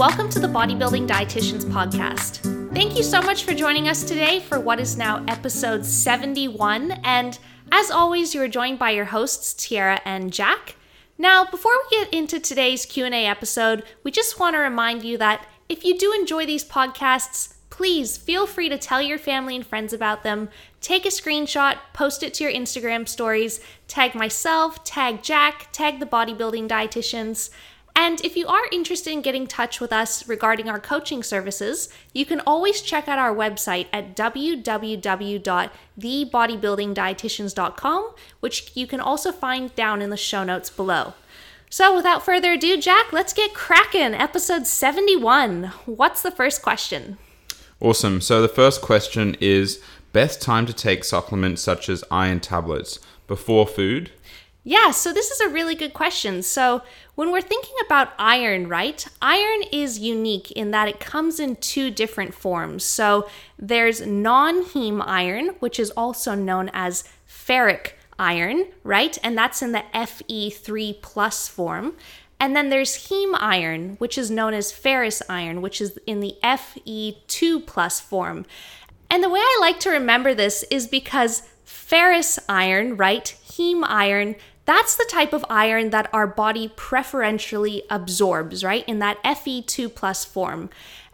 welcome to the Bodybuilding Dietitians Podcast. Thank you so much for joining us today for what is now episode 71. And as always, you are joined by your hosts, Tyarra and Jack. Now, before we get into today's Q&A episode, we just want to remind you that if you do enjoy these podcasts, please feel free to tell your family and friends about them. Take a screenshot, post it to your Instagram stories, tag myself, tag Jack, tag the bodybuilding dietitians. And if you are interested in getting in touch with us regarding our coaching services, you can always check out our website at www.thebodybuildingdietitians.com, which you can also find down in the show notes below. So, without further ado, Jack, let's get cracking. Episode 71. What's the first question? Awesome. So the first question is best time to take supplements such as iron tablets before food? Yeah, so this is a really good question. So, when we're thinking about iron, right? Iron is unique in that it comes in two different forms. So, there's non heme iron, which is also known as ferric iron, right? And that's in the Fe3 plus form. And then there's heme iron, which is known as ferrous iron, which is in the Fe2 plus form. And the way I like to remember this is because ferrous iron, right, heme iron, that's the type of iron that our body preferentially absorbs, right, in that Fe2 plus form.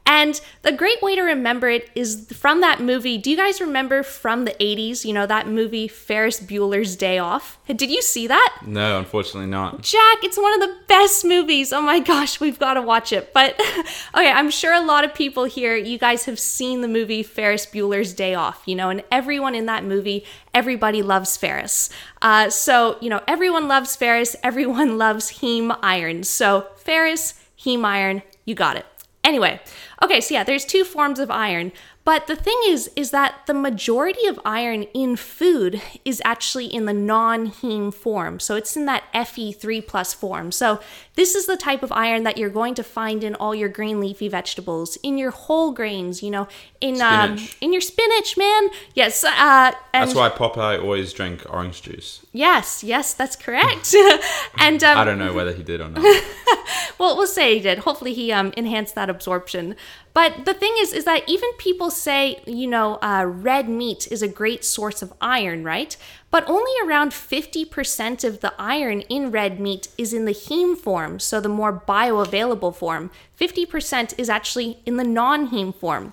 And the great way to remember it is from that movie. Do you guys remember from the 80s, you know, that movie Ferris Bueller's Day Off? Did you see that? No, unfortunately not. Jack, it's one of the best movies. Oh my gosh, we've got to watch it. But okay, I'm sure a lot of people here, you guys have seen the movie Ferris Bueller's Day Off, you know, and everyone in that movie, everybody loves Ferris. Uh, so, you know, everyone loves Ferris, everyone loves heme iron. So, Ferris, heme iron, you got it. Anyway, okay, so yeah, there's two forms of iron, but the thing is is that the majority of iron in food is actually in the non-heme form. So it's in that Fe3 plus form. So this is the type of iron that you're going to find in all your green leafy vegetables, in your whole grains, you know, in um, in your spinach, man. Yes, uh, that's why Popeye always drank orange juice. Yes, yes, that's correct. and um, I don't know whether he did or not. well, we'll say he did. Hopefully, he um, enhanced that absorption. But the thing is, is that even people say, you know, uh, red meat is a great source of iron, right? But only around 50% of the iron in red meat is in the heme form, so the more bioavailable form. 50% is actually in the non heme form.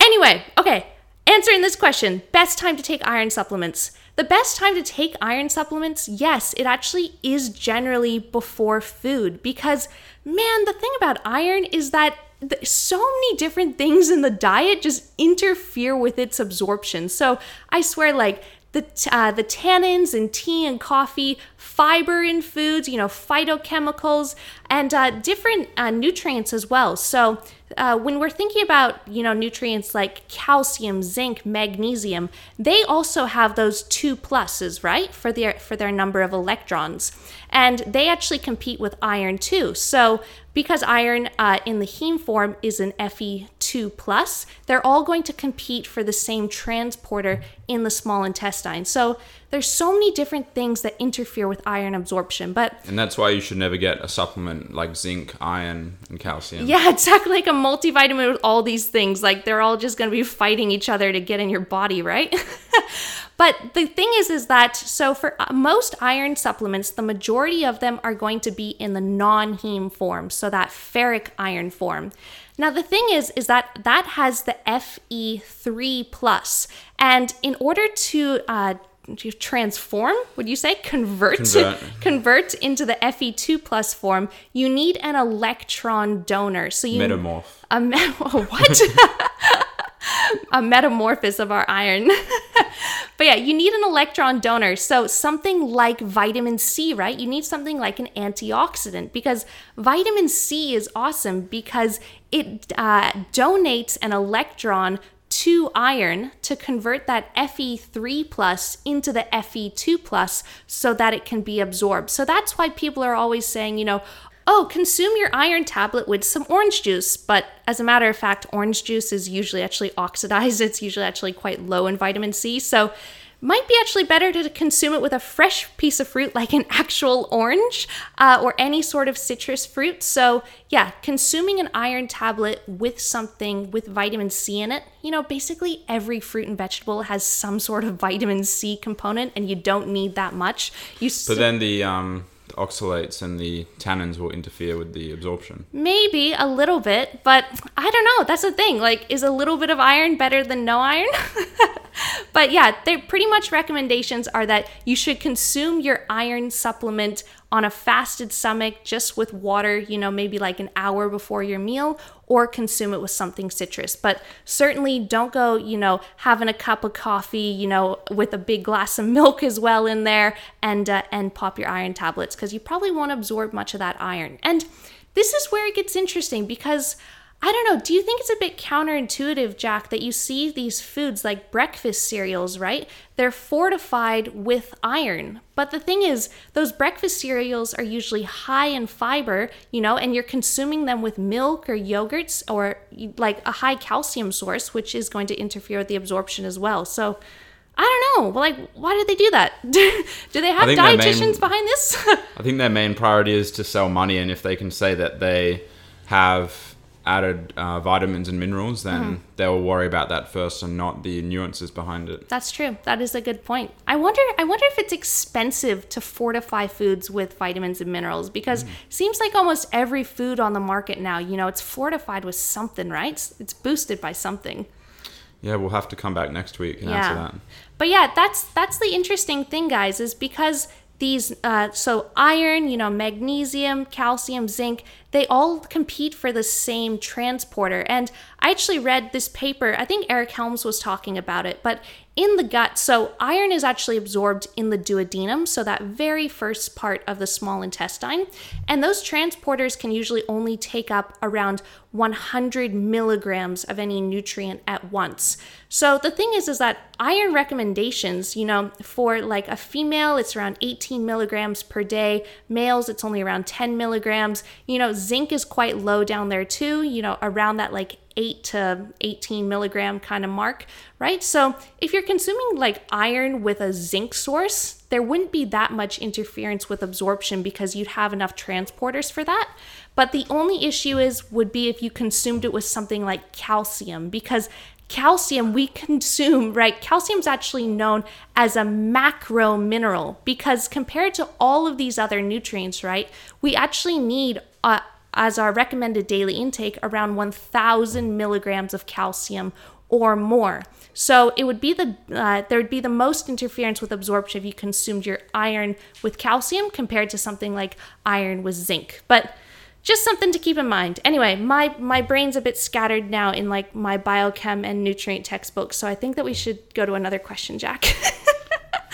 Anyway, okay, answering this question best time to take iron supplements. The best time to take iron supplements, yes, it actually is generally before food because, man, the thing about iron is that so many different things in the diet just interfere with its absorption. So I swear, like the uh, the tannins in tea and coffee, fiber in foods, you know, phytochemicals, and uh, different uh, nutrients as well. So uh, when we're thinking about you know nutrients like calcium, zinc, magnesium, they also have those two pluses, right, for their for their number of electrons, and they actually compete with iron too. So because iron uh, in the heme form is an Fe2 plus, they're all going to compete for the same transporter in the small intestine. So there's so many different things that interfere with iron absorption. But and that's why you should never get a supplement like zinc, iron, and calcium. Yeah, exactly like a multivitamin with all these things. Like they're all just going to be fighting each other to get in your body, right? But the thing is, is that so for uh, most iron supplements, the majority of them are going to be in the non heme form, so that ferric iron form. Now the thing is, is that that has the Fe3 plus, and in order to uh, transform would you say convert convert, convert into the fe2 plus form you need an electron donor. So you metamorph. A me- what a metamorphosis of our iron. but yeah, you need an electron donor. So something like vitamin C, right? You need something like an antioxidant because vitamin C is awesome because it uh, donates an electron to iron to convert that Fe3 plus into the Fe2 plus so that it can be absorbed. So that's why people are always saying, you know, oh, consume your iron tablet with some orange juice. But as a matter of fact, orange juice is usually actually oxidized. It's usually actually quite low in vitamin C. So might be actually better to consume it with a fresh piece of fruit like an actual orange uh, or any sort of citrus fruit. So, yeah, consuming an iron tablet with something with vitamin C in it, you know, basically every fruit and vegetable has some sort of vitamin C component and you don't need that much. You but then the um oxalates and the tannins will interfere with the absorption. Maybe a little bit, but I don't know. That's the thing. Like, is a little bit of iron better than no iron? but yeah, they're pretty much recommendations are that you should consume your iron supplement on a fasted stomach just with water, you know, maybe like an hour before your meal, or consume it with something citrus. But certainly don't go, you know, having a cup of coffee, you know, with a big glass of milk as well in there and uh, and pop your iron tablets because you probably won't absorb much of that iron. And this is where it gets interesting because I don't know. Do you think it's a bit counterintuitive, Jack, that you see these foods like breakfast cereals, right? They're fortified with iron. But the thing is, those breakfast cereals are usually high in fiber, you know, and you're consuming them with milk or yogurts or like a high calcium source, which is going to interfere with the absorption as well. So, I don't know. Like, why did they do that? do they have dietitians main, behind this? I think their main priority is to sell money, and if they can say that they have added uh, vitamins and minerals, then mm-hmm. they'll worry about that first and not the nuances behind it. That's true. That is a good point. I wonder. I wonder if it's expensive to fortify foods with vitamins and minerals because mm. seems like almost every food on the market now, you know, it's fortified with something, right? It's, it's boosted by something. Yeah, we'll have to come back next week and yeah. answer that. But yeah, that's that's the interesting thing, guys, is because these uh, so iron you know magnesium calcium zinc they all compete for the same transporter. And i actually read this paper i think eric helms was talking about it but in the gut so iron is actually absorbed in the duodenum so that very first part of the small intestine and those transporters can usually only take up around 100 milligrams of any nutrient at once so the thing is, is that iron recommendations, you know, for like a female, it's around 18 milligrams per day. Males, it's only around 10 milligrams. You know, zinc is quite low down there too, you know, around that like 8 to 18 milligram kind of mark, right? So if you're consuming like iron with a zinc source, there wouldn't be that much interference with absorption because you'd have enough transporters for that. But the only issue is would be if you consumed it with something like calcium because calcium we consume, right? Calcium's actually known as a macro mineral because compared to all of these other nutrients, right, we actually need uh, as our recommended daily intake around 1000 milligrams of calcium or more. So it would be the uh, there would be the most interference with absorption if you consumed your iron with calcium compared to something like iron with zinc. But just something to keep in mind. Anyway, my my brain's a bit scattered now in like my biochem and nutrient textbooks, so I think that we should go to another question, Jack.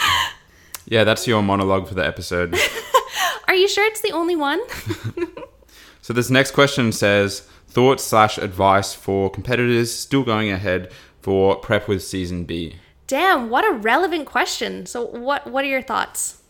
yeah, that's your monologue for the episode. Are you sure it's the only one? so this next question says thoughts slash advice for competitors still going ahead for prep with season B. Damn, what a relevant question. So what what are your thoughts?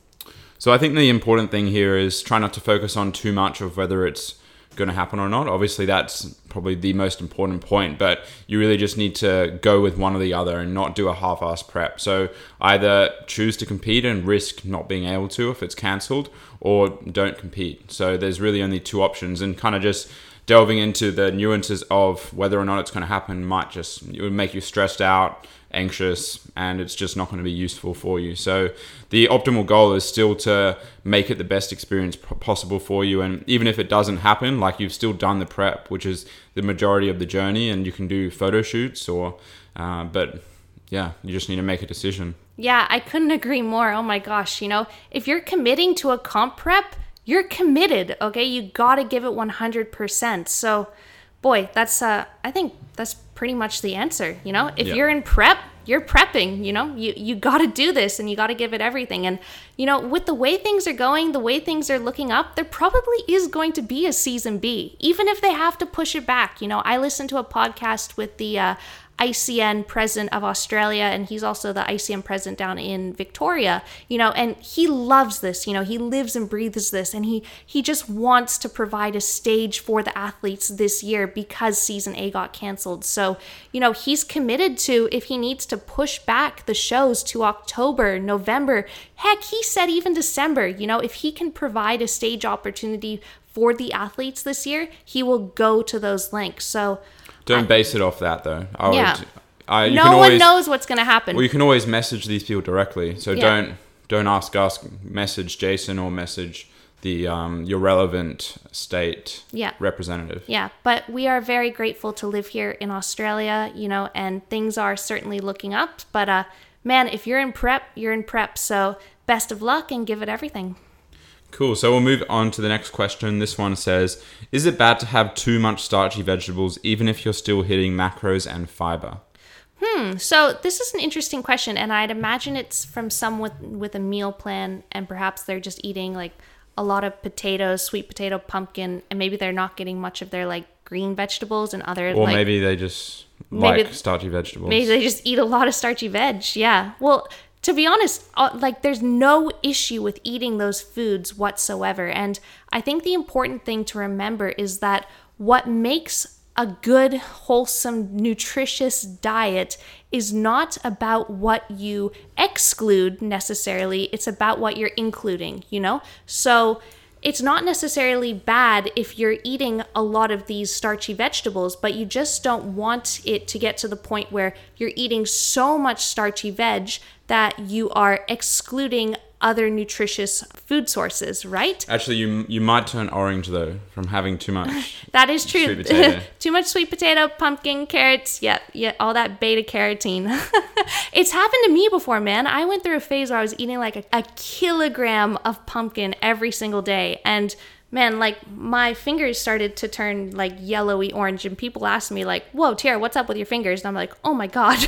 So I think the important thing here is try not to focus on too much of whether it's going to happen or not. Obviously, that's probably the most important point, but you really just need to go with one or the other and not do a half assed prep. So either choose to compete and risk not being able to if it's cancelled, or don't compete. So there's really only two options, and kind of just delving into the nuances of whether or not it's going to happen might just it would make you stressed out anxious and it's just not going to be useful for you. So the optimal goal is still to make it the best experience possible for you and even if it doesn't happen like you've still done the prep which is the majority of the journey and you can do photo shoots or uh, but yeah, you just need to make a decision. Yeah, I couldn't agree more. Oh my gosh, you know, if you're committing to a comp prep, you're committed, okay? You got to give it 100%. So, boy, that's uh I think that's pretty much the answer. You know, if you're in prep, you're prepping. You know, you you got to do this and you got to give it everything. And you know, with the way things are going, the way things are looking up, there probably is going to be a season B, even if they have to push it back. You know, I listened to a podcast with the uh, ICN president of Australia, and he's also the ICN president down in Victoria. You know, and he loves this. You know, he lives and breathes this, and he he just wants to provide a stage for the athletes this year because season A got canceled. So you know, he's committed to if he needs to push back the shows to October, November, heck, he said even December. You know, if he can provide a stage opportunity for the athletes this year, he will go to those links. So Don't base it off that though. I Yeah. would. I, you no one always, knows what's going to happen. Well, you can always message these people directly. So Yeah. don't don't ask us. Message Jason or message the um, your relevant state Yeah. representative. Yeah, but we are very grateful to live here in Australia, you know, and things are certainly looking up. But uh, man, if you're in prep, you're in prep. So best of luck and give it everything. Cool. So we'll move on to the next question. This one says, "Is it bad to have too much starchy vegetables, even if you're still hitting macros and fiber?" Hmm. So this is an interesting question, and I'd imagine it's from someone with, with a meal plan, and perhaps they're just eating like a lot of potatoes, sweet potato, pumpkin, and maybe they're not getting much of their like green vegetables and other Or like maybe they just Maybe- like starchy vegetables. Maybe they just eat a lot of starchy veg. Yeah. Well, to be honest, uh, like there's no issue with eating those foods whatsoever. And I think the important thing to remember is that what makes a good, wholesome, nutritious diet is not about what you exclude necessarily, it's about what you're including, you know? So, it's not necessarily bad if you're eating a lot of these starchy vegetables, but you just don't want it to get to the point where you're eating so much starchy veg that you are excluding other nutritious food sources, right? Actually, you you might turn orange though from having too much. That is true. Sweet potato. Too much sweet potato, pumpkin, carrots, yeah, yeah, all that beta carotene. it's happened to me before, man. I went through a phase where I was eating like a, a kilogram of pumpkin every single day. And man, like my fingers started to turn like yellowy orange. And people asked me, like, whoa, Tara, what's up with your fingers? And I'm like, oh my God.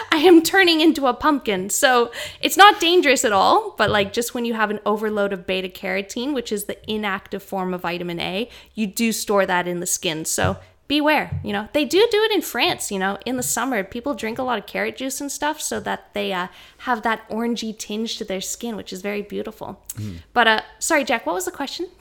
I am turning into a pumpkin. So it's not dangerous at all, but like just when you have an overload of beta carotene, which is the inactive form of vitamin A, you do store that in the skin. So beware, you know. They do do it in France, you know, in the summer. People drink a lot of carrot juice and stuff so that they uh, have that orangey tinge to their skin, which is very beautiful. But uh sorry, Jack, what was the question?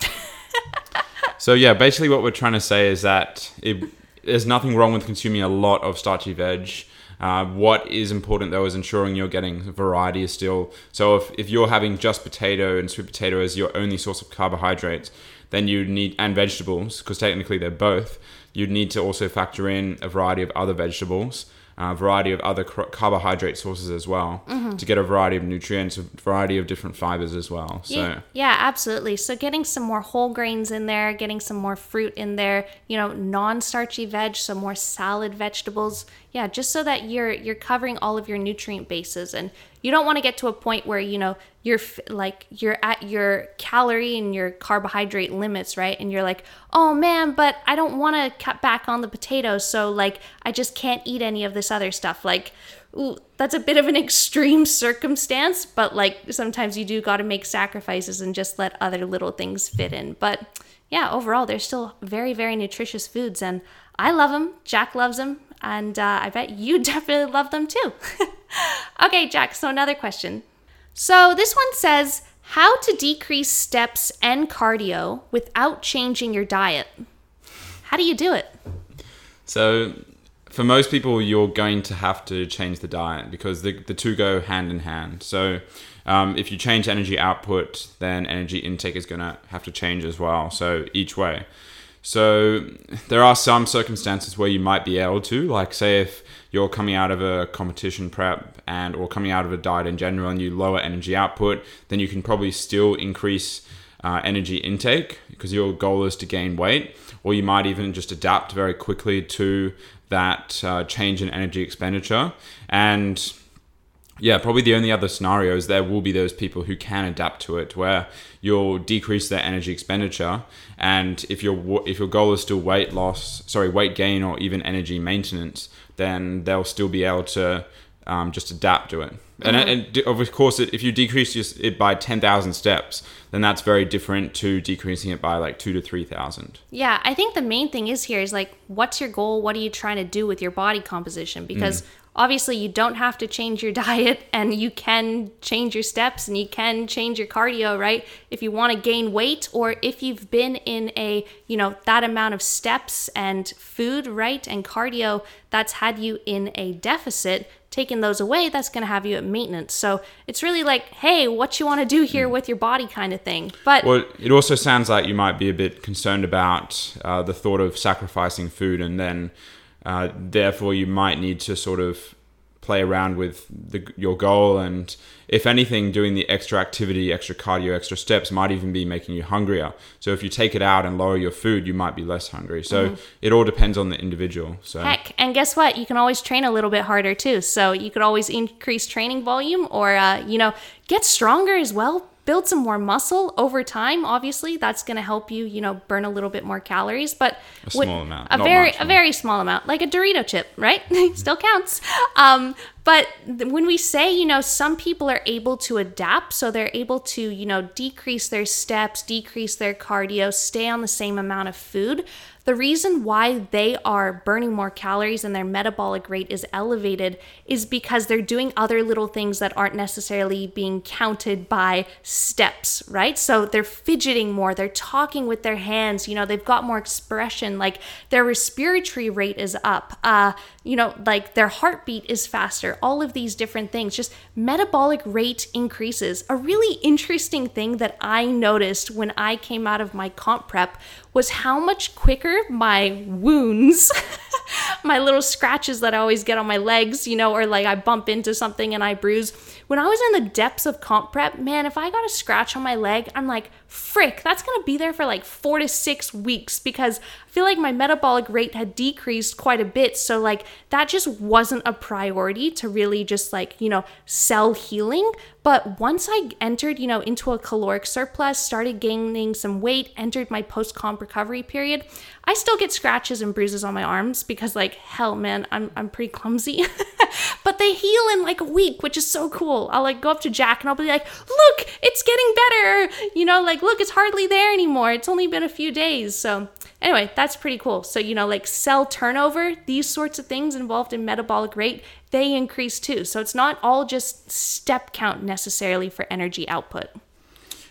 So yeah, basically what we're trying to say is that it, there's nothing wrong with consuming a lot of starchy veg. Uh, what is important though is ensuring you're getting variety still. So if, if you're having just potato and sweet potato as your only source of carbohydrates, then you need and vegetables because technically they're both. You'd need to also factor in a variety of other vegetables, a variety of other car- carbohydrate sources as well to get a variety of nutrients, a variety of different fibers as well. So Yeah, yeah, absolutely. So getting some more whole grains in there, getting some more fruit in there, you know, non-starchy veg, some more salad vegetables. Yeah, just so that you're you're covering all of your nutrient bases and you don't want to get to a point where, you know, you're like you're at your calorie and your carbohydrate limits, right? And you're like, "Oh man, but I don't want to cut back on the potatoes, so like I just can't eat any of this other stuff." Like Ooh, that's a bit of an extreme circumstance, but like sometimes you do got to make sacrifices and just let other little things fit in. But yeah, overall, they're still very, very nutritious foods, and I love them. Jack loves them, and uh, I bet you definitely love them too. okay, Jack, so another question. So this one says, How to decrease steps and cardio without changing your diet? How do you do it? So, for most people, you're going to have to change the diet because the, the two go hand in hand. So, um, if you change energy output, then energy intake is going to have to change as well. So, each way. So, there are some circumstances where you might be able to, like, say, if you're coming out of a competition prep and or coming out of a diet in general and you lower energy output, then you can probably still increase uh, energy intake because your goal is to gain weight, or you might even just adapt very quickly to that uh, change in energy expenditure. And yeah, probably the only other scenario is there will be those people who can adapt to it, where you'll decrease their energy expenditure, and if your if your goal is still weight loss, sorry, weight gain, or even energy maintenance, then they'll still be able to um, just adapt to it. And, and of course, if you decrease it by 10,000 steps, then that's very different to decreasing it by like two to 3,000. Yeah, I think the main thing is here is like, what's your goal? What are you trying to do with your body composition? Because obviously, you don't have to change your diet and you can change your steps and you can change your cardio, right? If you want to gain weight or if you've been in a, you know, that amount of steps and food, right? And cardio that's had you in a deficit, taking those away, that's going to have you at maintenance. So it's really like, hey, what you want to do here with your body kind of thing. But Well, it also sounds like you might be a bit concerned about uh, the thought of sacrificing food, and then uh, therefore you might need to sort of play around with the, your goal. And if anything, doing the extra activity, extra cardio, extra steps might even be making you hungrier. So if you take it out and lower your food, you might be less hungry. So it all depends on the individual. So Heck, and guess what? You can always train a little bit harder too. So you could always increase training volume or, uh, you know, get stronger as well. Build some more muscle over time. Obviously, that's going to help you, you know, burn a little bit more calories. But A small amount, a not very, much a very small amount, like a Dorito chip, right? Still counts. Um, but when we say, you know, some people are able to adapt, so they're able to, you know, decrease their steps, decrease their cardio, stay on the same amount of food. The reason why they are burning more calories and their metabolic rate is elevated is because they're doing other little things that aren't necessarily being counted by steps, right? So they're fidgeting more, they're talking with their hands, you know, they've got more expression, like their respiratory rate is up, uh, you know, like their heartbeat is faster, all of these different things, just metabolic rate increases. A really interesting thing that I noticed when I came out of my comp prep was how much quicker my wounds, my little scratches that I always get on my legs, you know, or like I bump into something and I bruise. When I was in the depths of comp prep, man, if I got a scratch on my leg, I'm like, frick, that's gonna be there for like four to six weeks because I feel like my metabolic rate had decreased quite a bit. So, like, that just wasn't a priority to really just like, you know, cell healing. But once I entered, you know, into a caloric surplus, started gaining some weight, entered my post comp recovery period, I still get scratches and bruises on my arms because, like, hell, man, I'm, I'm pretty clumsy. but they heal in like a week, which is so cool. I'll like go up to Jack and I'll be like, look, it's getting better. You know, like, look, it's hardly there anymore. It's only been a few days. So, anyway, that's pretty cool. So, you know, like cell turnover, these sorts of things involved in metabolic rate, they increase too. So, it's not all just step count necessarily for energy output.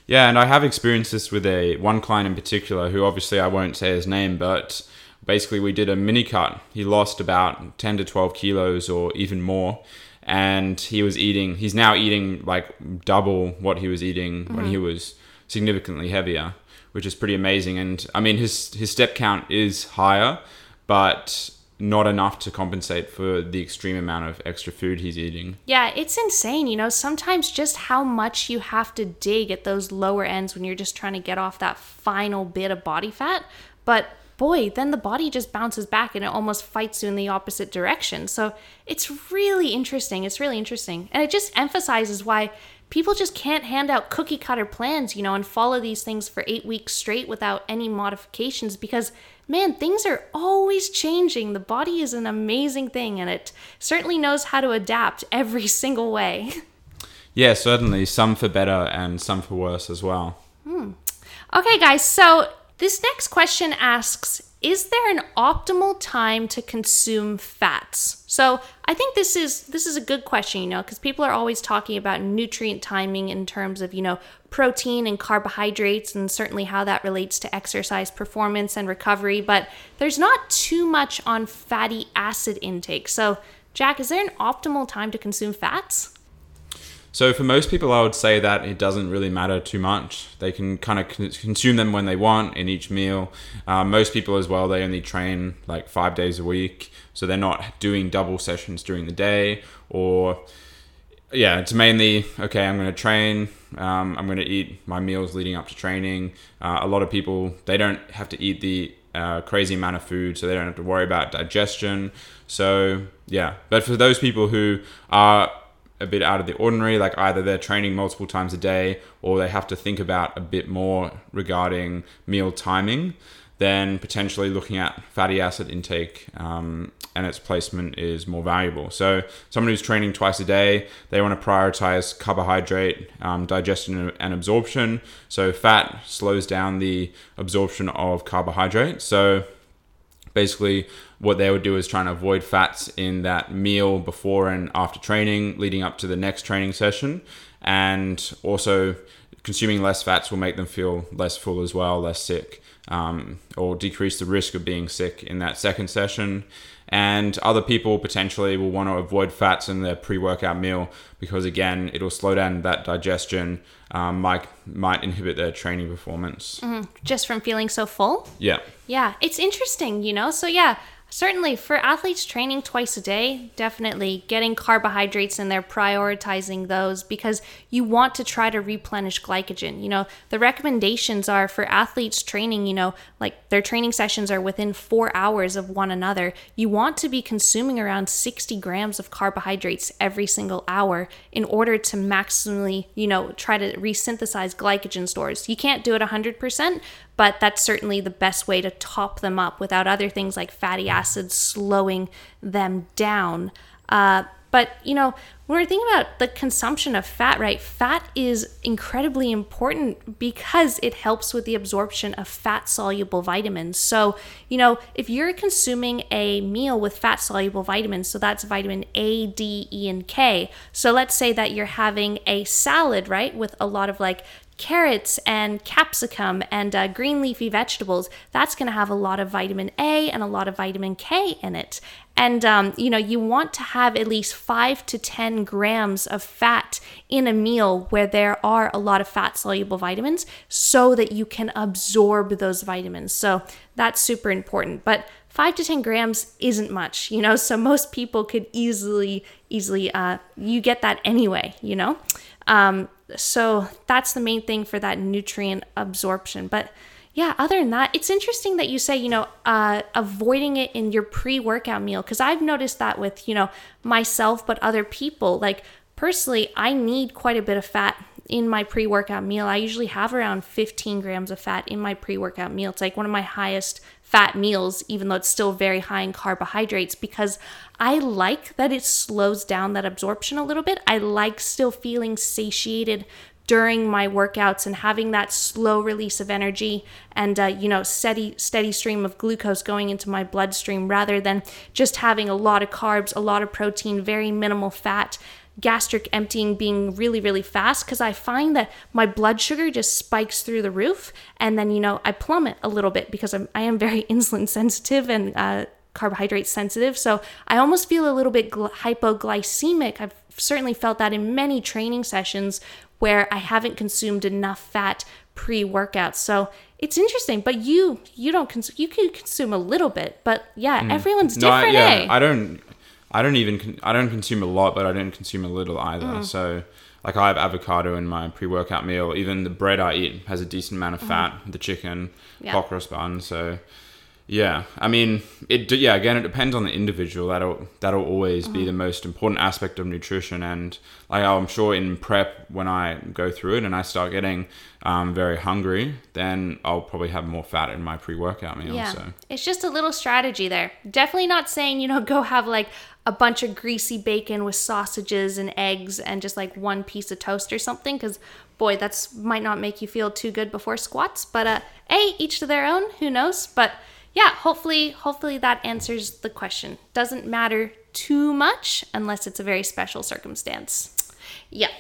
Yeah, and I have experienced this with a one client in particular who obviously I won't say his name, but basically we did a mini cut. He lost about 10 to 12 kilos or even more. And he was eating, he's now eating like double what he was eating when he mm-hmm. was significantly heavier, which is pretty amazing. And I mean, his, his step count is higher, but not enough to compensate for the extreme amount of extra food he's eating. Yeah, it's insane. You know, sometimes just how much you have to dig at those lower ends when you're just trying to get off that final bit of body fat. But boy, then the body just bounces back and it almost fights you in the opposite direction. So it's really interesting. It's really interesting. And it just emphasizes why people just can't hand out cookie cutter plans, you know, and follow these things for eight weeks straight without any modifications because, man, things are always changing. The body is an amazing thing and it certainly knows how to adapt every single way. Yeah, certainly. Some for better and some for worse as well. Hmm. Okay, guys, so this next question asks Is there an optimal time to consume fats? So I think this is this is a good question, you know, because people are always talking about nutrient timing in terms of, you know, protein and carbohydrates and certainly how that relates to exercise performance and recovery, but there's not too much on fatty acid intake. So, Jack, is there an optimal time to consume fats? So for most people, I would say that it doesn't really matter too much. They can kind of consume them when they want in each meal. Uh, most people as well, they only train like five days a week, so they're not doing double sessions during the day. Or yeah, it's mainly okay. I'm going to train. Um, I'm going to eat my meals leading up to training. Uh, a lot of people they don't have to eat the uh, crazy amount of food, so they don't have to worry about digestion. So yeah, but for those people who are a bit out of the ordinary, like either they're training multiple times a day or they have to think about a bit more regarding meal timing, then potentially looking at fatty acid intake um, and its placement is more valuable. So, someone who's training twice a day, they want to prioritize carbohydrate um, digestion and absorption. So, fat slows down the absorption of carbohydrate. So, basically, what they would do is trying to avoid fats in that meal before and after training, leading up to the next training session, and also consuming less fats will make them feel less full as well, less sick, um, or decrease the risk of being sick in that second session. And other people potentially will want to avoid fats in their pre-workout meal because again, it'll slow down that digestion, um, might might inhibit their training performance. Just from feeling so full? Yeah. Yeah, it's interesting, you know? So, yeah, certainly for athletes training twice a day, definitely getting carbohydrates in there, prioritizing those because you want to try to replenish glycogen. You know, the recommendations are for athletes training, you know, like their training sessions are within four hours of one another. You want to be consuming around 60 grams of carbohydrates every single hour in order to maximally, you know, try to resynthesize glycogen stores. You can't do it 100%, but that's certainly the best way to top them up without other things like fatty acids slowing them down. Uh, but you know, when we're thinking about the consumption of fat, right? Fat is incredibly important because it helps with the absorption of fat soluble vitamins. So, you know, if you're consuming a meal with fat soluble vitamins, so that's vitamin A, D, E, and K. So let's say that you're having a salad, right, with a lot of like carrots and capsicum and uh, green leafy vegetables, that's going to have a lot of vitamin A and a lot of vitamin K in it. And, um, you know, you want to have at least five to 10 grams of fat in a meal where there are a lot of fat soluble vitamins so that you can absorb those vitamins. So that's super important. But five to 10 grams isn't much, you know, so most people could easily, easily, uh, you get that anyway, you know? Um, so that's the main thing for that nutrient absorption. But yeah, other than that, it's interesting that you say, you know, uh, avoiding it in your pre workout meal. Cause I've noticed that with, you know, myself, but other people. Like personally, I need quite a bit of fat in my pre workout meal. I usually have around 15 grams of fat in my pre workout meal. It's like one of my highest fat meals, even though it's still very high in carbohydrates, because I like that it slows down that absorption a little bit. I like still feeling satiated during my workouts and having that slow release of energy and uh, you know steady steady stream of glucose going into my bloodstream rather than just having a lot of carbs a lot of protein very minimal fat gastric emptying being really really fast because i find that my blood sugar just spikes through the roof and then you know i plummet a little bit because I'm, i am very insulin sensitive and uh, carbohydrate sensitive so i almost feel a little bit gl- hypoglycemic i've certainly felt that in many training sessions where i haven't consumed enough fat pre-workout so it's interesting but you you don't consume you can consume a little bit but yeah everyone's No, I, different yeah, eh? I don't. I don't even. Con- I don't consume a lot, but I don't consume a little either. Mm. So, like, I have avocado in my pre-workout meal. Even the bread I eat has a decent amount of fat. The chicken, Mm-hmm. Yeah. cockroach bun. So, yeah. I mean, it. Yeah. Again, it depends on the individual. That'll. That'll always Mm-hmm. be the most important aspect of nutrition. And like, I'm sure in prep when I go through it and I start getting um, very hungry, then I'll probably have more fat in my pre-workout meal. Yeah. So. It's just a little strategy there. Definitely not saying, you know, go have like a bunch of greasy bacon with sausages and eggs and just like one piece of toast or something because boy, that's might not make you feel too good before squats, but uh hey, each to their own, who knows? But yeah, hopefully hopefully that answers the question. Doesn't matter too much unless it's a very special circumstance. Yeah.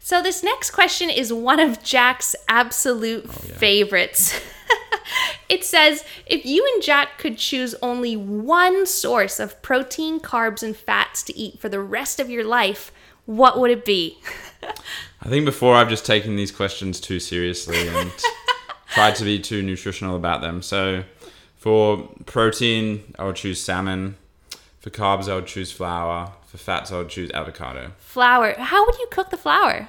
So this next question is one of Jack's absolute favorites. it says if you and Jack could choose only one source of protein, carbs, and fats to eat for the rest of your life, what would it be? I think before I've just taken these questions too seriously and tried to be too nutritional about them. So for protein, I would choose salmon. For carbs, I would choose flour. For fats, I would choose avocado. Flour. How would you cook the flour?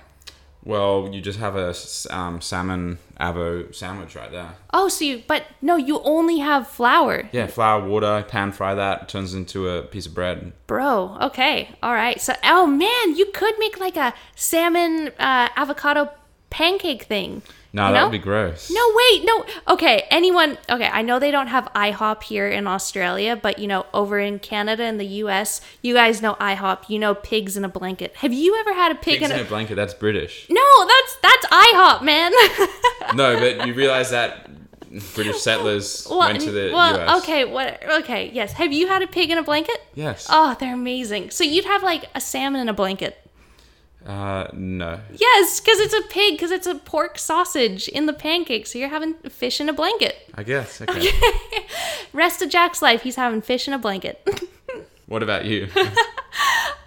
Well, you just have a um, salmon avo sandwich right there. Oh, so you, but no, you only have flour. Yeah, flour, water, pan fry that, turns into a piece of bread. Bro, okay. All right. So, oh man, you could make like a salmon uh, avocado pancake thing. No, you that would be gross. No, wait, no. Okay, anyone? Okay, I know they don't have IHOP here in Australia, but you know, over in Canada and the U.S., you guys know IHOP. You know, pigs in a blanket. Have you ever had a pig Pigs in in a? a blanket, that's British. no, that's that's IHOP, man. No, but you realize that British settlers well, went to the well, US. okay, what? Okay, yes. Have you had a pig in a blanket? Yes. Oh, they're amazing. So you'd have like a salmon in a blanket. Uh, no. Yes, because it's a pig, because it's a pork sausage in the pancake. So you're having fish in a blanket. I guess. Okay. Rest of Jack's life, he's having fish in a blanket. what about you?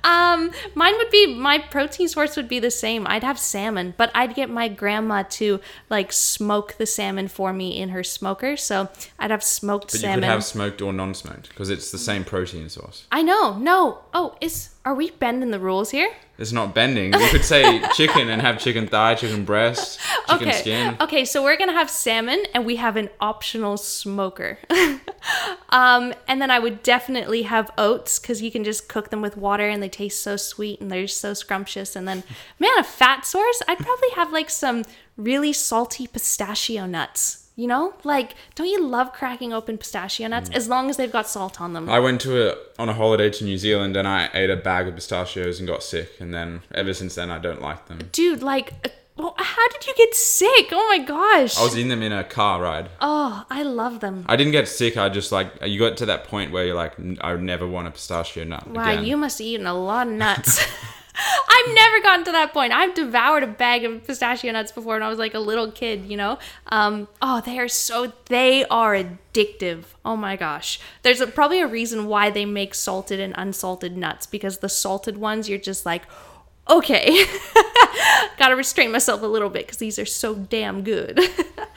um, mine would be my protein source would be the same. I'd have salmon, but I'd get my grandma to like smoke the salmon for me in her smoker. So I'd have smoked But salmon. you could have smoked or non-smoked because it's the same protein source. I know. No. Oh, is are we bending the rules here? It's not bending. You could say chicken and have chicken thigh, chicken breast, chicken okay. skin. Okay, so we're gonna have salmon, and we have an optional smoker. um, and then I would definitely have oats because you can just cook them with water, and they taste so sweet and they're so scrumptious. And then, man, a fat source, I'd probably have like some really salty pistachio nuts. You know, like, don't you love cracking open pistachio nuts mm. as long as they've got salt on them? I went to a on a holiday to New Zealand and I ate a bag of pistachios and got sick. And then ever since then, I don't like them. Dude, like, well, how did you get sick? Oh my gosh. I was eating them in a car ride. oh, I love them. I didn't get sick. I just like you got to that point where you're like, I never want a pistachio nut Wow, again. you must have eaten a lot of nuts. I've never gotten to that point. I've devoured a bag of pistachio nuts before when I was like a little kid, you know? Um, oh, they are so, they are addictive. Oh my gosh. There's a, probably a reason why they make salted and unsalted nuts because the salted ones, you're just like, okay, gotta restrain myself a little bit because these are so damn good.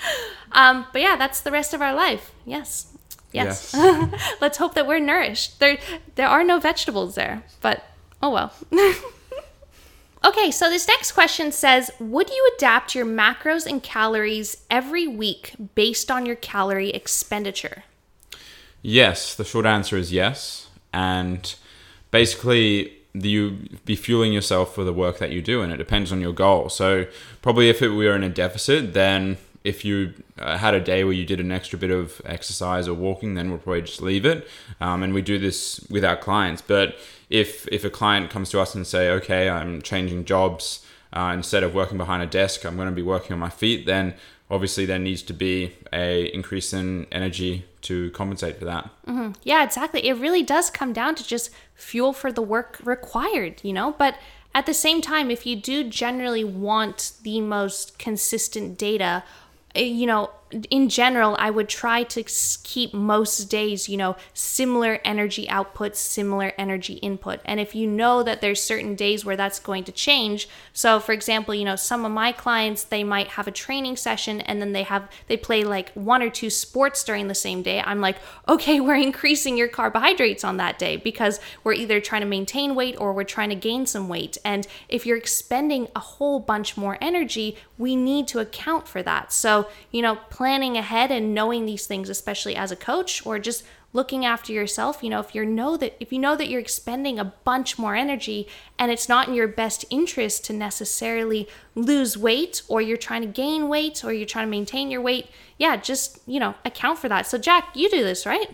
um, but yeah, that's the rest of our life. Yes. Yes. Let's hope that we're nourished. There there are no vegetables there, but oh well. okay, so this next question says, would you adapt your macros and calories every week based on your calorie expenditure? Yes, the short answer is yes. And basically, you be fueling yourself for the work that you do, and it depends on your goal. So, probably if it were in a deficit, then if you uh, had a day where you did an extra bit of exercise or walking, then we'll probably just leave it. Um, and we do this with our clients. But if if a client comes to us and say, okay, I'm changing jobs, uh, instead of working behind a desk, I'm going to be working on my feet, then obviously there needs to be a increase in energy to compensate for that. Yeah, exactly. It really does come down to just fuel for the work required, you know? But at the same time, if you do generally want the most consistent data, eh, you know, in general, I would try to keep most days, you know, similar energy output, similar energy input. And if you know that there's certain days where that's going to change, so for example, you know, some of my clients, they might have a training session and then they have they play like one or two sports during the same day. I'm like, "Okay, we're increasing your carbohydrates on that day because we're either trying to maintain weight or we're trying to gain some weight." And if you're expending a whole bunch more energy, we need to account for that. So, you know, planning ahead and knowing these things, especially as a coach or just looking after yourself, you know, if you know that if you know that you're expending a bunch more energy and it's not in your best interest to necessarily lose weight or you're trying to gain weight or you're trying to maintain your weight, yeah, just, you know, account for that. So Jack, you do this, right?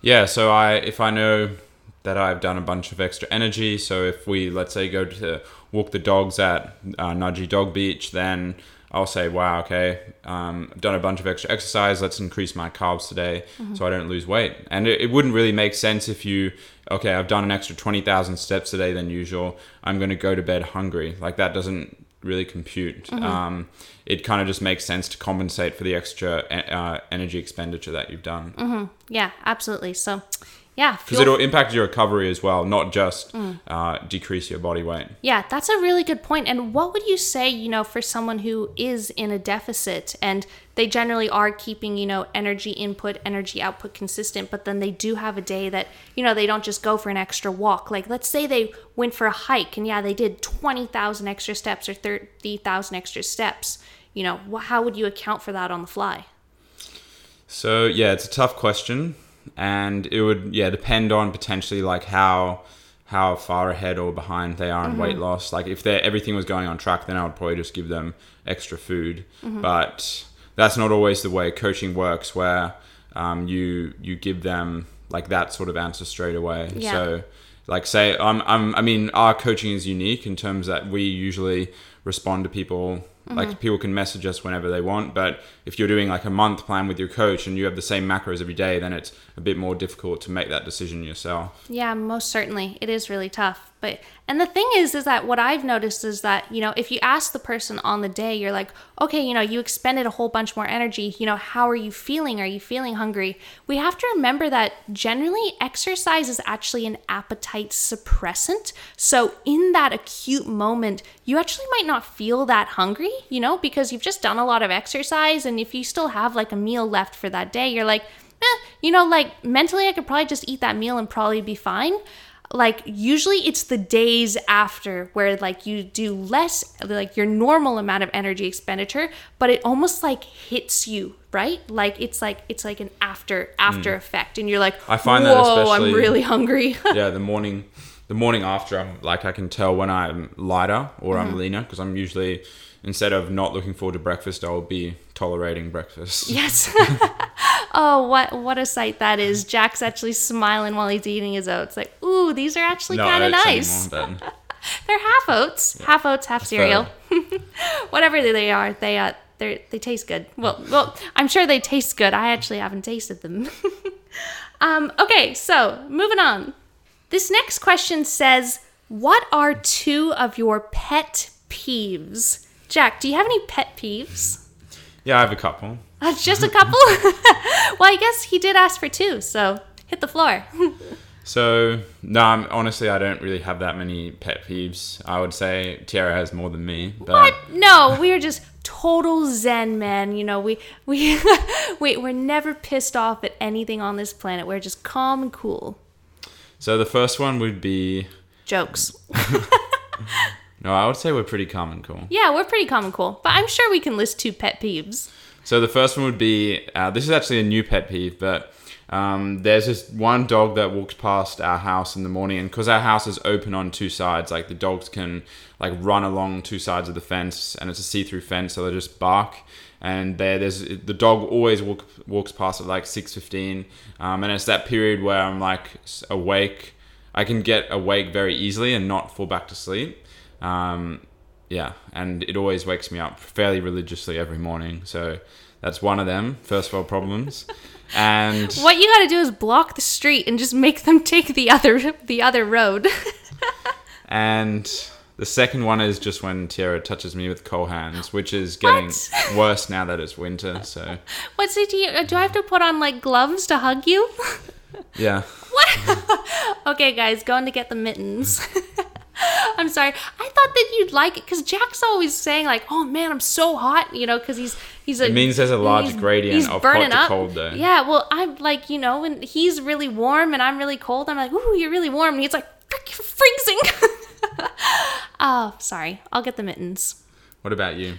Yeah, so I if I know that I've done a bunch of extra energy, so if we let's say go to walk the dogs at uh, Nudgee Dog Beach, then I'll say, wow, okay, um, I've done a bunch of extra exercise. Let's increase my carbs today so I don't lose weight. And it, it wouldn't really make sense if you, okay, I've done an extra 20,000 steps today than usual. I'm going to go to bed hungry. Like that doesn't really compute. Um, it kind of just makes sense to compensate for the extra uh, energy expenditure that you've done. Yeah, absolutely. So, yeah, Because it'll impact your recovery as well, not just uh, decrease your body weight. Yeah, that's a really good point. And what would you say, you know, for someone who is in a deficit and they generally are keeping, you know, energy input, energy output consistent, but then they do have a day that, you know, they don't just go for an extra walk. Like, let's say they went for a hike and, yeah, they did 20,000 extra steps or 30,000 extra steps. You know, wh- how would you account for that on the fly? So yeah, it's a tough question, and it would yeah depend on potentially like how how far ahead or behind they are in mm-hmm. weight loss. Like if everything was going on track, then I would probably just give them extra food. Mm-hmm. But that's not always the way coaching works, where um, you you give them like that sort of answer straight away. Yeah. So like say I'm, I'm I mean our coaching is unique in terms that we usually respond to people like mm-hmm. people can message us whenever they want but if you're doing like a month plan with your coach and you have the same macros every day then it's a bit more difficult to make that decision yourself Yeah, most certainly. It is really tough. But and the thing is is that what I've noticed is that, you know, if you ask the person on the day, you're like, "Okay, you know, you expended a whole bunch more energy. You know, how are you feeling? Are you feeling hungry?" We have to remember that generally exercise is actually an appetite suppressant. So, in that acute moment, you actually might not feel that hungry, you know, because you've just done a lot of exercise and if you still have like a meal left for that day, you're like, eh, you know, like mentally, I could probably just eat that meal and probably be fine. Like, usually it's the days after where, like, you do less, like, your normal amount of energy expenditure, but it almost like hits you, right? Like, it's like, it's like an after, after effect. And you're like, I find that whoa, I'm really hungry. yeah the morning the morning after i'm like i can tell when i'm lighter or Mm-hmm. i'm leaner because i'm usually instead of not looking forward to breakfast i'll be tolerating breakfast Yes. oh, what what a sight that is. Jack's actually smiling while he's eating his oats. Like, ooh, these are actually kind of nice. anymore, They're half oats, half oats, half cereal. Whatever they are, they uh, they they taste good. Well, well, I'm sure they taste good. I actually haven't tasted them. um, okay, so moving on. This next question says, "What are two of your pet peeves?" Jack, do you have any pet peeves? yeah i have a couple Uh, just a couple? well, I guess he did ask for two, so hit the floor. So no, I'm, honestly, I don't really have that many pet peeves. I would say Tyarra has more than me. But What? No, we are just total zen, men. You know, we we we we're never pissed off at anything on this planet. We're just calm and cool. so the first one would be Jokes. No, I would say we're pretty calm and cool. Yeah, we're pretty calm and cool, but I'm sure we can list two pet peeves. So the first one would be uh, this is actually a new pet peeve, but um, there's this one dog that walks past our house in the morning, and because our house is open on two sides, like the dogs can like run along two sides of the fence, and it's a see-through fence, so they just bark. And there, there's the dog always walk, walks past at like six fifteen, um, and it's that period where I'm like awake. I can get awake very easily and not fall back to sleep. Um, yeah, and it always wakes me up fairly religiously every morning. So that's one of them first world problems. And What you got to do is block the street and just make them take the other the other road. and the second one is just when Tyarra touches me with cold hands, which is getting What? worse now that it's winter. So What's it? Do, you, do I have to put on like gloves to hug you? yeah, What? Okay, guys, going to get the mittens. I'm sorry. I thought that you'd like it because Jack's always saying like, "Oh man, I'm so hot," you know, because he's he's a. It means there's a large he's- gradient he's of hot burning to up. cold, though. Yeah, well, I'm like, you know, when he's really warm and I'm really cold, I'm like, "Ooh, you're really warm," and he's like, "Frick, you're freezing." oh, sorry. I'll get the mittens. what about you?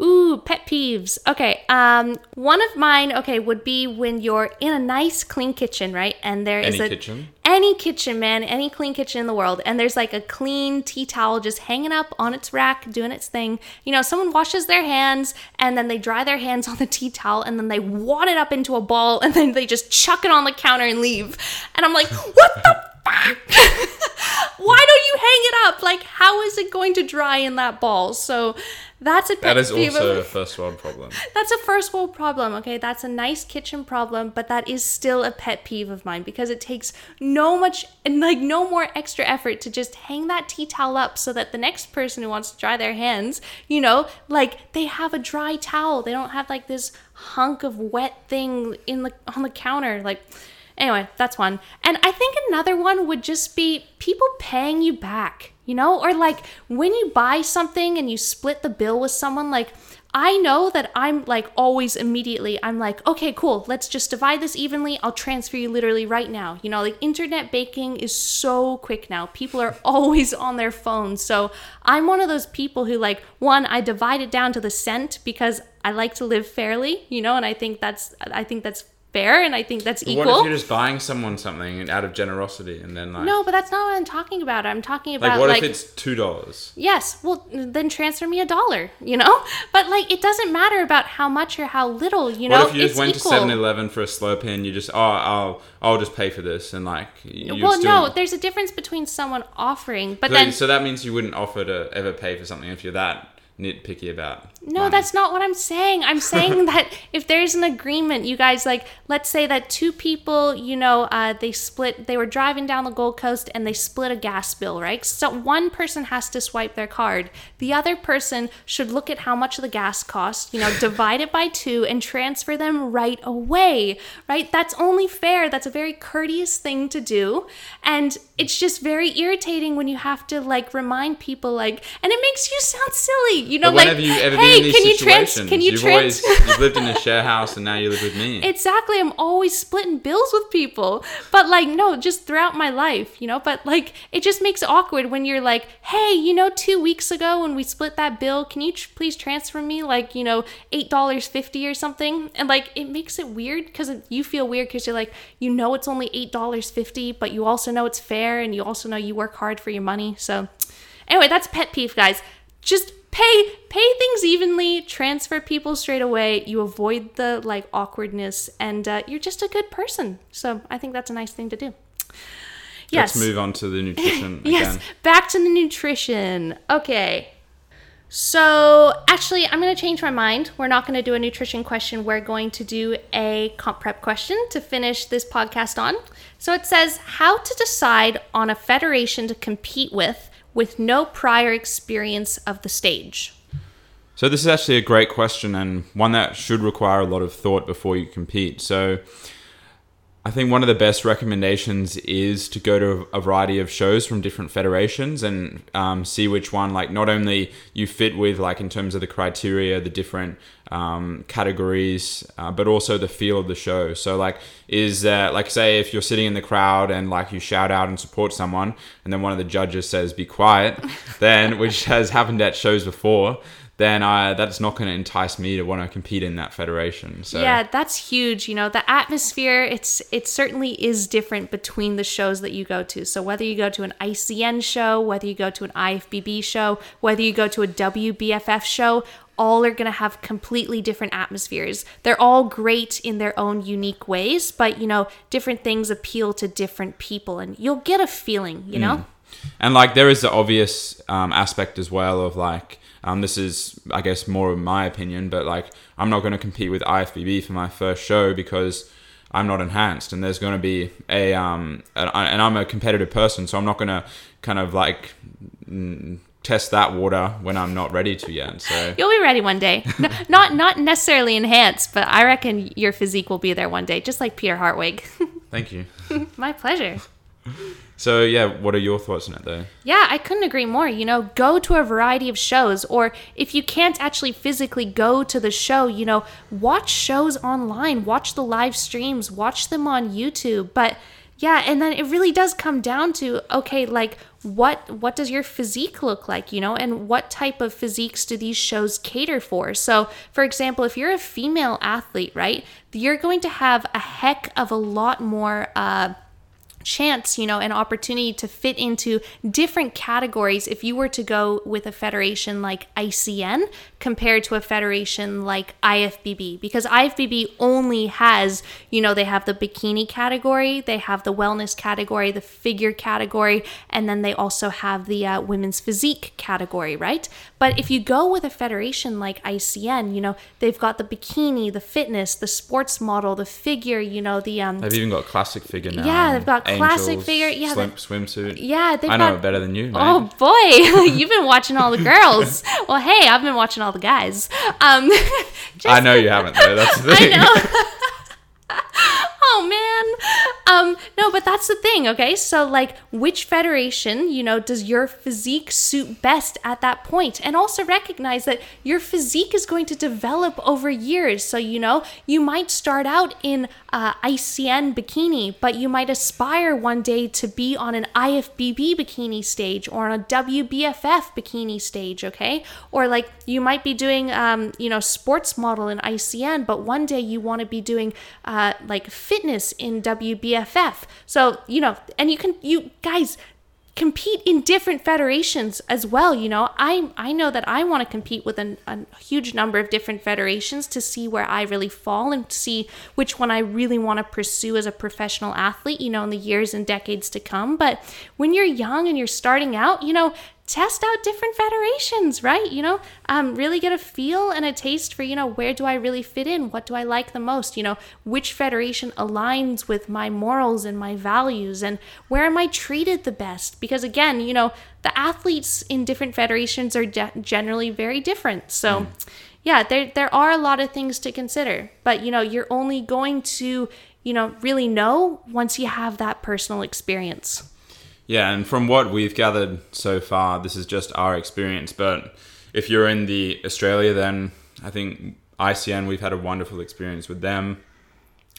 Ooh, pet peeves. Okay. Um, one of mine, okay, would be when you're in a nice, clean kitchen, right? And there is Any a kitchen? Any kitchen, man, any clean kitchen in the world, and there's like a clean tea towel just hanging up on its rack, doing its thing. You know, someone washes their hands and then they dry their hands on the tea towel and then they wad it up into a ball and then they just chuck it on the counter and leave. And I'm like, what the? Why don't you hang it up? Like, how is it going to dry in that ball? So that's a pet That is peeve of- also a first world problem. that's a first world problem, okay? That's a nice kitchen problem, but that is still a pet peeve of mine because it takes no much and like no more extra effort to just hang that tea towel up so that the next person who wants to dry their hands, you know, like they have a dry towel. They don't have like this hunk of wet thing in the on the counter like Anyway, that's one. And I think another one would just be people paying you back, you know? Or like when you buy something and you split the bill with someone, like I know that I'm like always immediately, I'm like, okay, cool, let's just divide this evenly. I'll transfer you literally right now. You know, like internet banking is so quick now. People are always on their phones. So I'm one of those people who, like, one, I divide it down to the cent because I like to live fairly, you know, and I think that's, I think that's fair and I think that's equal. What if you're just buying someone something out of generosity and then like no, but that's not what I'm talking about. I'm talking about like what like, if it's two dollars? Yes, well, then transfer me a dollar, you know? But, like, it doesn't matter about how much or how little, you know? What if you just went equal. to 7-Eleven for a slow pin? You just oh I'll I'll just pay for this and like you Well, still, no, there's a difference between someone offering, but so, then. so that means you wouldn't offer to ever pay for something if you're that nitpicky about. No, that's not what I'm saying. I'm saying that if there's an agreement, you guys like, let's say that two people, you know, uh, they split, they were driving down the Gold Coast and they split a gas bill, right? So one person has to swipe their card. The other person should look at how much the gas costs, you know, divide it by two and transfer them right away, right? That's only fair. That's a very courteous thing to do. And it's just very irritating when you have to like remind people, like, and it makes you sound silly, you know, like, you hey, in these can you trans? situations? Can you have trans? always you've lived in a share house and now you live with me. exactly. I'm always splitting bills with people, but like, no, just throughout my life, you know. But like, it just makes it awkward when you're like, hey, you know, two weeks ago when we split that bill, can you tr- please transfer me like, you know, eight dollars fifty or something? And like, it makes it weird because you feel weird because you're like, you know, it's only eight dollars fifty, but you also know it's fair and you also know you work hard for your money. So, anyway, that's pet peeve, guys. Just pay pay things evenly transfer people straight away you avoid the like awkwardness and uh, you're just a good person. So i think that's a nice thing to do. Yes. Let's move on to the nutrition yes again. back to the nutrition. Okay. So actually i'm going to change my mind. We're not going to do a nutrition question. We're going to do a comp prep question to finish this podcast on. So it says how to decide on a federation to compete with with no prior experience of the stage So this is actually a great question and one that should require a lot of thought before you compete. So I think one of the best recommendations is to go to a variety of shows from different federations and um, see which one, like, not only you fit with, like, in terms of the criteria, the different um, categories, uh, but also the feel of the show. So, like, is like, say, if you're sitting in the crowd and, like, you shout out and support someone, and then one of the judges says, be quiet, then, which has happened at shows before, then uh, that's not going to entice me to want to compete in that federation. So Yeah, that's huge. You know, the atmosphere, it's it certainly is different between the shows that you go to. So whether you go to an ICN show, whether you go to an IFBB show, whether you go to a WBFF show, all are going to have completely different atmospheres. They're all great in their own unique ways, but you know, different things appeal to different people and you'll get a feeling, you know? And like there is the obvious um, aspect as well of like um, this is I guess more of my opinion, but like I'm not going to compete with IFBB for my first show because I'm not enhanced, and there's going to be a um and I- and I'm a competitive person, so I'm not going to kind of like mm, test that water when I'm not ready to yet. So You'll be ready one day. No, not not necessarily enhanced, but I reckon your physique will be there one day, just like Peter Hartwig. thank you. My pleasure. So yeah, what are your thoughts on it though? Yeah, I couldn't agree more. You know, go to a variety of shows, or if you can't actually physically go to the show, you know, watch shows online, watch the live streams, watch them on YouTube. But yeah, and then it really does come down to okay, like what what does your physique look like, you know, and what type of physiques do these shows cater for? So, for example, if you're a female athlete, right, you're going to have a heck of a lot more. Uh, chance, you know, an opportunity to fit into different categories if you were to go with a federation like ICN compared to a federation like IFBB because IFBB only has, you know, they have the bikini category, they have the wellness category, the figure category, and then they also have the uh, women's physique category, right? But if you go with a federation like ICN, you know, they've got the bikini, the fitness, the sports model, the figure, you know, the um They've even got classic figure now. Yeah, they've got classic figure, yeah, swim, swimsuit. yeah, they've I know got- it better than you, mate. Oh boy, you've been watching all the girls. well, hey, I've been watching all the guys. Um, I know you haven't though. That's the thing. I know. um, no, but that's the thing, okay? So, like, which federation, you know, does your physique suit best at that point? And also recognize that your physique is going to develop over years. So, you know, you might start out in uh, ICN bikini, but you might aspire one day to be on an IFBB bikini stage or on a WBFF bikini stage, okay? Or like you might be doing, um, you know, sports model in ICN, but one day you want to be doing uh, like fitness in WBFF. So, you know, and you can, you guys, compete in different federations as well you know. I i know that i want to compete with an, a huge number of different federations to see where i really fall and see which one i really want to pursue as a professional athlete you know in the years and decades to come. But when you're young and you're starting out you know test out different federations, right? You know, um, really get a feel and a taste for, you know, where do I really fit in? What do I like the most? You know, which federation aligns with my morals and my values? And where am I treated the best? Because again, you know, the athletes in different federations are de- generally very different. So, mm. yeah, there, there are a lot of things to consider. But, you know, you're only going to, you know, really know once you have that personal experience. Yeah, and from what we've gathered so far, this is just our experience. But if you're in the Australia, then I think ICN, we've had a wonderful experience with them.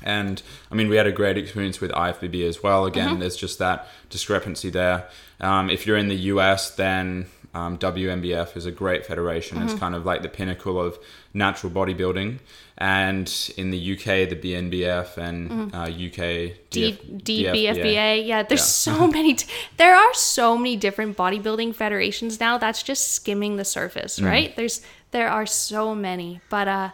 And I mean, we had a great experience with IFBB as well. Again, mm-hmm. there's just that discrepancy there. Um, if you're in the US, then um, WNBF is a great federation. Mm-hmm. It's kind of like the pinnacle of natural bodybuilding. And in the UK, the BNBF and mm-hmm. uh, UK D- DBFBA. Yeah, there's yeah. so many. T- there are so many different bodybuilding federations now. That's just skimming the surface, mm. right? There's there are so many, but uh,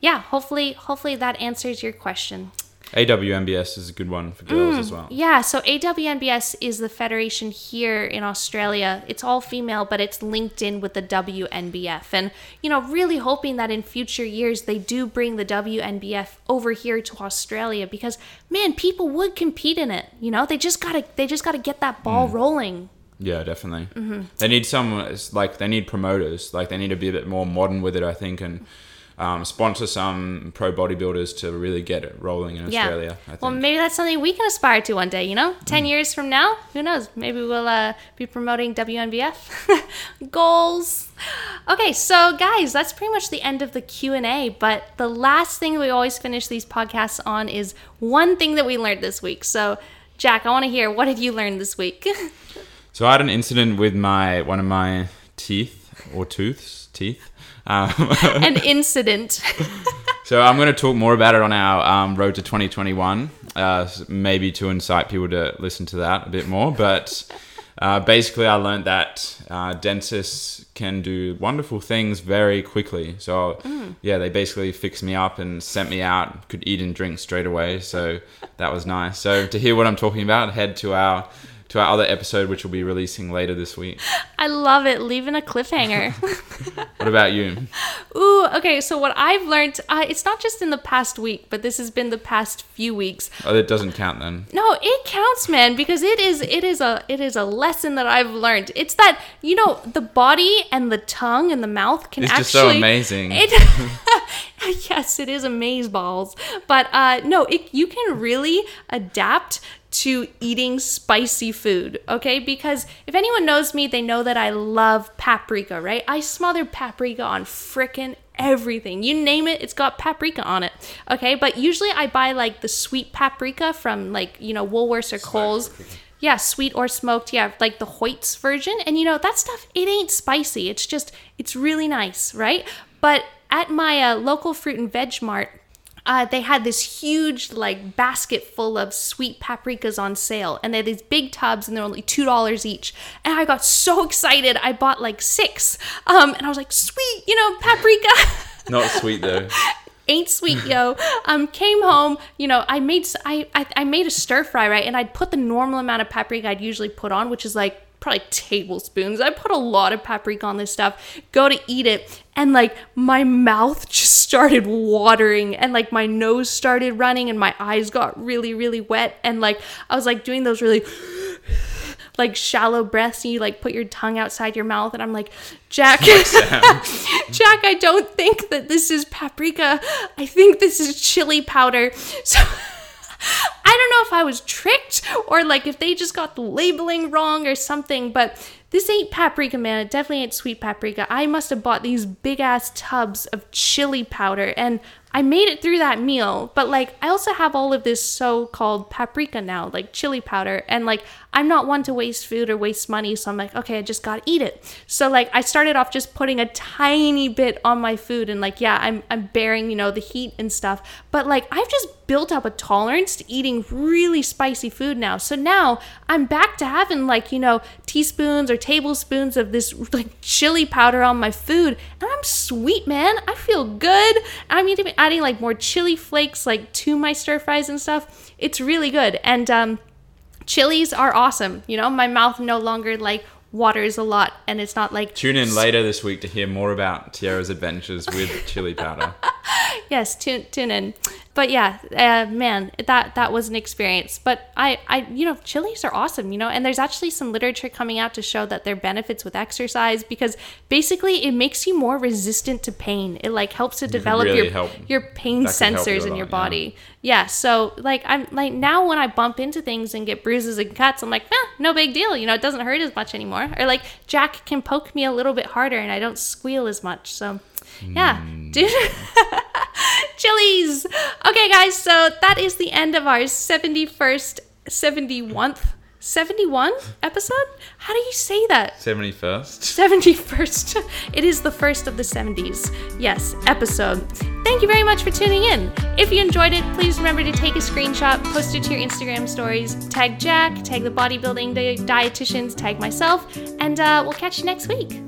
yeah. Hopefully, hopefully that answers your question. AWNBS is a good one for girls mm, as well. Yeah, so AWNBS is the federation here in Australia. It's all female, but it's linked in with the WNBF. And, you know, really hoping that in future years they do bring the WNBF over here to Australia because man, people would compete in it. You know, they just got to they just got to get that ball mm. rolling. Yeah, definitely. Mm-hmm. They need some like they need promoters. Like they need to be a bit more modern with it, I think, and um, sponsor some pro bodybuilders to really get it rolling in yeah. Australia. Well, maybe that's something we can aspire to one day. You know, ten mm. years from now, who knows? Maybe we'll uh, be promoting WNBF goals. Okay, so guys, that's pretty much the end of the Q and A. But the last thing we always finish these podcasts on is one thing that we learned this week. So, Jack, I want to hear what have you learned this week? so I had an incident with my one of my teeth or tooths teeth um, An incident. so I'm going to talk more about it on our um, road to 2021, uh, maybe to incite people to listen to that a bit more. But uh, basically, I learned that uh, dentists can do wonderful things very quickly. So mm. yeah, they basically fixed me up and sent me out. Could eat and drink straight away. So that was nice. So to hear what I'm talking about, head to our to our other episode, which we'll be releasing later this week. I love it, leaving a cliffhanger. what about you? Ooh, okay. So what I've learned, uh, it's not just in the past week, but this has been the past few weeks. Oh, it doesn't count then. No, it counts, man, because it is it is a it is a lesson that I've learned. It's that you know the body and the tongue and the mouth can it's actually. It's just so amazing. It, yes, it is amaze balls, but uh, no, it you can really adapt to eating spicy food, okay? Because if anyone knows me, they know that I love paprika, right? I smother paprika on frickin' everything. You name it, it's got paprika on it. Okay, but usually I buy like the sweet paprika from like, you know, Woolworths or Coles. Yeah, sweet or smoked. Yeah, like the Hoyt's version. And you know, that stuff, it ain't spicy. It's just, it's really nice, right? But at my uh, local fruit and veg mart, uh, they had this huge like basket full of sweet paprikas on sale and they had these big tubs and they're only two dollars each. And i got so excited i bought like six um, and i was like sweet you know paprika. Not sweet though. Ain't sweet yo. Um came home you know i made I, I i made a stir fry right and i'd put the normal amount of paprika i'd usually put on which is like probably tablespoons. I put a lot of paprika on this stuff. Go to eat it, and like my mouth just started watering, and like my nose started running, and my eyes got really, really wet. And like I was like doing those really like shallow breaths and you like put your tongue outside your mouth and I'm like, Jack Jack, I don't think that this is paprika. I think this is chili powder. So I don't know if I was tricked or like if they just got the labeling wrong or something, but this ain't paprika, man. It definitely ain't sweet paprika. I must have bought these big ass tubs of chili powder and I made it through that meal, but like I also have all of this so called paprika now, like chili powder, and like I'm not one to waste food or waste money, so I'm like, okay, I just gotta eat it. So like I started off just putting a tiny bit on my food, and like yeah, I'm I'm bearing you know the heat and stuff, but like I've just built up a tolerance to eating really spicy food now. So now I'm back to having like you know teaspoons or tablespoons of this like chili powder on my food, and I'm sweet, man. I feel good. I'm adding like more chili flakes like to my stir fries and stuff. It's really good. And um, chilies are awesome. You know, my mouth no longer like waters a lot and it's not like Tune in later this week to hear more about Tyarra's adventures with chili powder. yes tune, tune in. But yeah uh, man that that was an experience. But i i you know chilies are awesome you know and there's actually some literature coming out to show that their benefits with exercise because basically it makes you more resistant to pain. It like helps to develop really your help- your pain you sensors a in your lot, yeah. body. Yeah so like i'm like now when i bump into things and get bruises and cuts i'm like eh, no big deal you know it doesn't hurt as much anymore. Or like jack can poke me a little bit harder and i don't squeal as much so yeah Hmm. dude chilies okay guys so that is the end of our 71st 71th 71 episode how do you say that 71st. 71st. It is the first of the 70s. Yes, episode. Thank you very much for tuning in. If you enjoyed it, please remember to take a screenshot, post it to your Instagram stories, tag Jack, tag the bodybuilding di- dietitians, tag myself, and uh, we'll catch you next week.